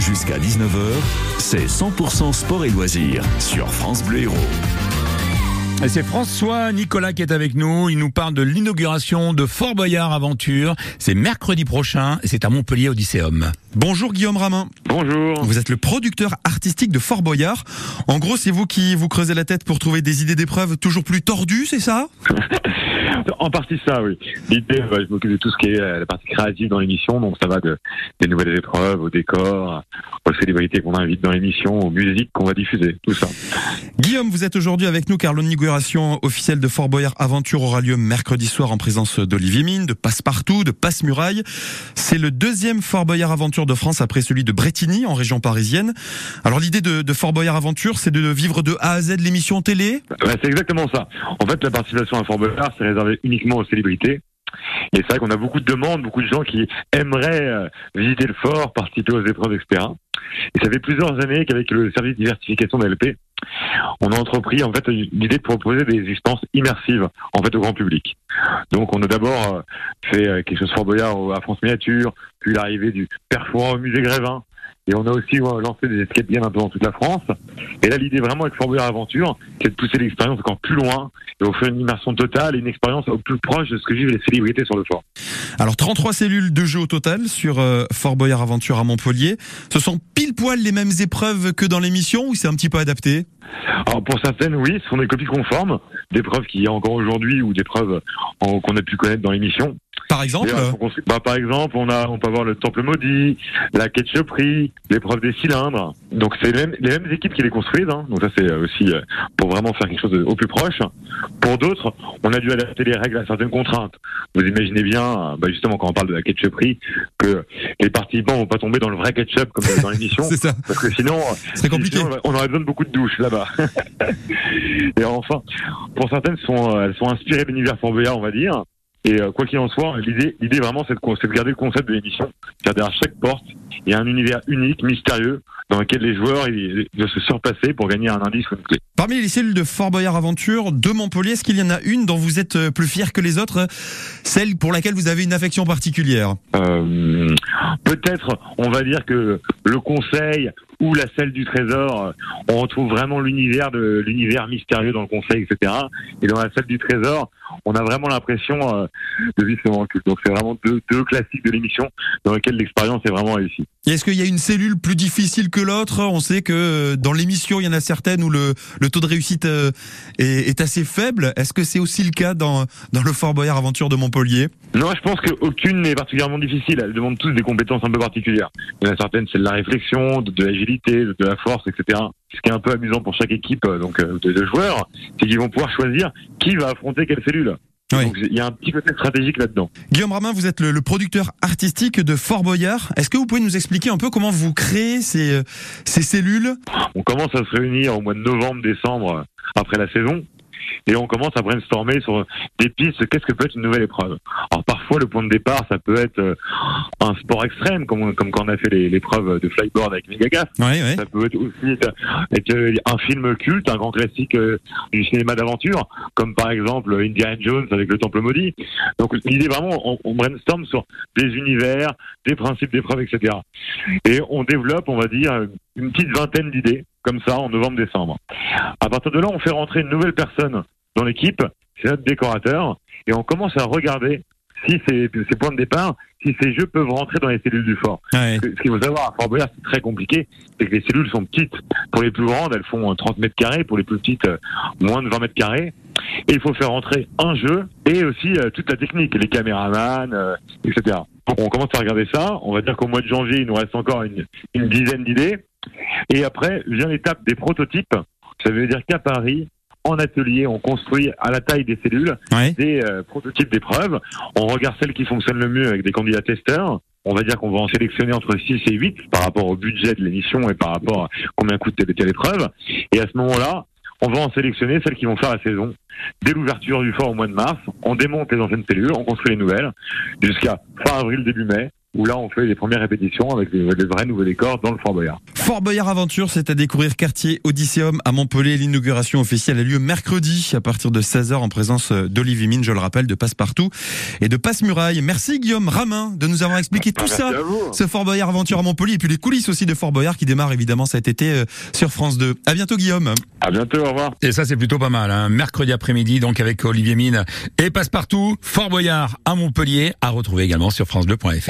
Jusqu'à 19h, c'est 100% sport et loisirs sur France Bleu Héros. Et c'est François Nicolas qui est avec nous. Il nous parle de l'inauguration de Fort Boyard Aventure. C'est mercredi prochain et c'est à Montpellier Odysseum. Bonjour Guillaume Ramin. Bonjour. Vous êtes le producteur artistique de Fort Boyard. En gros, c'est vous qui vous creusez la tête pour trouver des idées d'épreuves toujours plus tordues, c'est ça? En partie ça, oui. L'idée, bah, je m'occupe de tout ce qui est euh, la partie créative dans l'émission, donc ça va de, des nouvelles épreuves, au décor, aux célébrités qu'on invite dans l'émission, aux musiques qu'on va diffuser, tout ça. Guillaume, vous êtes aujourd'hui avec nous car l'inauguration officielle de Fort Boyard Aventure aura lieu mercredi soir en présence d'Olivier Mine, de Passepartout, de Passe-Muraille. C'est le deuxième Fort Boyard Aventure de France après celui de Bretigny en région parisienne. Alors l'idée de, de Fort Boyard Aventure, c'est de vivre de A à Z l'émission télé? C'est exactement ça. En fait, la participation à Fort Boyard, c'est réservé uniquement aux célébrités. Et c'est vrai qu'on a beaucoup de demandes, beaucoup de gens qui aimeraient euh, visiter le fort, participer aux épreuves, etc. Et ça fait plusieurs années qu'avec le service de diversification de LP, on a entrepris en fait l'idée de proposer des expériences immersives en fait au grand public. Donc on a d'abord euh, fait euh, quelque chose Fort Boyard à France Miniature, puis l'arrivée du Perfouant au musée Grévin. Et on a aussi lancé des escape games un peu dans toute la France. Et là, l'idée vraiment avec Fort Boyard Aventure, c'est de pousser l'expérience encore plus loin et offrir une immersion totale et une expérience au plus proche de ce que vivent les célébrités sur le fort. Alors 33 cellules de jeu au total sur euh, Fort Boyard Aventure à Montpellier. Ce sont pile poil les mêmes épreuves que dans l'émission ou c'est un petit peu adapté? Alors pour certaines, oui, ce sont des copies conformes, d'épreuves qu'il y a encore aujourd'hui ou d'épreuves qu'on a pu connaître dans l'émission. Par exemple euh, bah, par exemple, on a, on peut avoir le Temple maudit, la ketchuperie, l'épreuve des cylindres. Donc c'est les mêmes, les mêmes équipes qui les construisent. Hein. Donc ça c'est euh, aussi euh, pour vraiment faire quelque chose de- au plus proche. Pour d'autres, on a dû adapter les règles à certaines contraintes. Vous imaginez bien, bah, justement quand on parle de la ketchuperie, que les participants vont pas tomber dans le vrai ketchup comme dans l'émission. C'est ça. Parce que sinon, C'est compliqué. sinon, on aurait besoin de beaucoup de douches là-bas. et enfin, pour certaines, sont, elles sont inspirées de l'univers Fort on va dire. Et euh, quoi qu'il en soit, l'idée, l'idée vraiment, c'est de, garder le concept de l'émission. C'est-à-dire à chaque porte, il y a un univers unique, mystérieux, dans lequel les joueurs ils, ils doivent se surpasser pour gagner un indice ou une clé. Parmi les cellules de Fort Boyard Aventure de Montpellier, est-ce qu'il y en a une dont vous êtes euh, plus fier que les autres Celle pour laquelle vous avez une affection particulière? Euh, Peut-être, on va dire que le conseil ou la salle du trésor, euh, on retrouve vraiment l'univers de l'univers mystérieux dans le conseil, etc. Et dans la salle du trésor, on a vraiment l'impression euh, de vivre ce moment culte. Donc c'est vraiment deux, deux classiques de l'émission dans lesquels l'expérience est vraiment réussie. Est-ce qu'il y a une cellule plus difficile que l'autre? On sait que euh, dans l'émission, il y en a certaines où le, le taux de réussite est, est assez faible. Est-ce que c'est aussi le cas dans, dans le Fort Boyard Aventure de Montpellier? Non, je pense qu'aucune n'est particulièrement difficile. Elles demandent tous des compétences un peu particulières. Il y en a certaines, c'est de la réflexion, de, de l'agilité, de, de la force, etc. Ce qui est un peu amusant pour chaque équipe euh, donc euh, de, de joueurs, c'est qu'ils vont pouvoir choisir qui va affronter quelle cellule. Oui. Donc il y a un petit côté stratégique là-dedans. Guillaume Ramin, vous êtes le, le producteur artistique de Fort Boyard. Est-ce que vous pouvez nous expliquer un peu comment vous créez ces, euh, ces cellules? On commence à se réunir au mois de novembre, décembre, après la saison. Et on commence à brainstormer sur des pistes, qu'est-ce que peut être une nouvelle épreuve? Alors parfois le point de départ, ça peut être un sport extrême, comme, comme quand on a fait les- l'épreuve de flyboard avec Megagas. Oui, oui. Ça peut être aussi être euh, un film culte, un grand classique euh, du cinéma d'aventure, comme par exemple Indiana Jones avec le Temple maudit. Donc l'idée vraiment, on, on brainstorm sur des univers, des principes d'épreuve, etc. Et on développe, on va dire, une petite vingtaine d'idées, comme ça, en novembre-décembre. À partir de là, on fait rentrer une nouvelle personne dans l'équipe, c'est notre décorateur, et on commence à regarder si ces, ces points de départ, si ces jeux peuvent rentrer dans les cellules du fort. Ouais. Ce qu'il faut savoir à Fort Boyard, c'est très compliqué, c'est que les cellules sont petites. Pour les plus grandes, elles font euh, 30 mètres carrés, pour les plus petites, euh, moins de 20 mètres carrés. Et il faut faire rentrer un jeu et aussi euh, toute la technique, les caméramans, euh, etc. Donc on commence à regarder ça. On va dire qu'au mois de janvier, il nous reste encore une, une dizaine d'idées. Et après vient l'étape des prototypes. Ça veut dire qu'à Paris, en atelier, on construit à la taille des cellules Ouais. des euh, prototypes d'épreuves. On regarde celles qui fonctionnent le mieux avec des candidats testeurs. On va dire qu'on va en sélectionner entre 6 et 8 par rapport au budget de l'émission et par rapport à combien coûte telle et telle épreuve. Et à ce moment-là, on va en sélectionner celles qui vont faire la saison. Dès l'ouverture du fort au mois de mars, on démonte les anciennes cellules, on construit les nouvelles, jusqu'à fin avril, début mai. Où là, on fait les premières répétitions avec les, les vrais nouveaux décors dans le Fort Boyard. Fort Boyard Aventure, c'est à découvrir quartier Odysseum à Montpellier. L'inauguration officielle a lieu mercredi à partir de 16h en présence d'Olivier Mine, je le rappelle, de Passepartout et de Passe-Muraille. Merci Guillaume Ramin de nous avoir expliqué tout Merci ça. Ce Fort Boyard Aventure à Montpellier et puis les coulisses aussi de Fort Boyard qui démarre évidemment cet été euh, sur France 2. À bientôt Guillaume. À bientôt, au revoir. Et ça, c'est plutôt pas mal. Hein. Mercredi après-midi, donc avec Olivier Mine et Passepartout, Fort Boyard à Montpellier, à retrouver également sur francebleu.fr.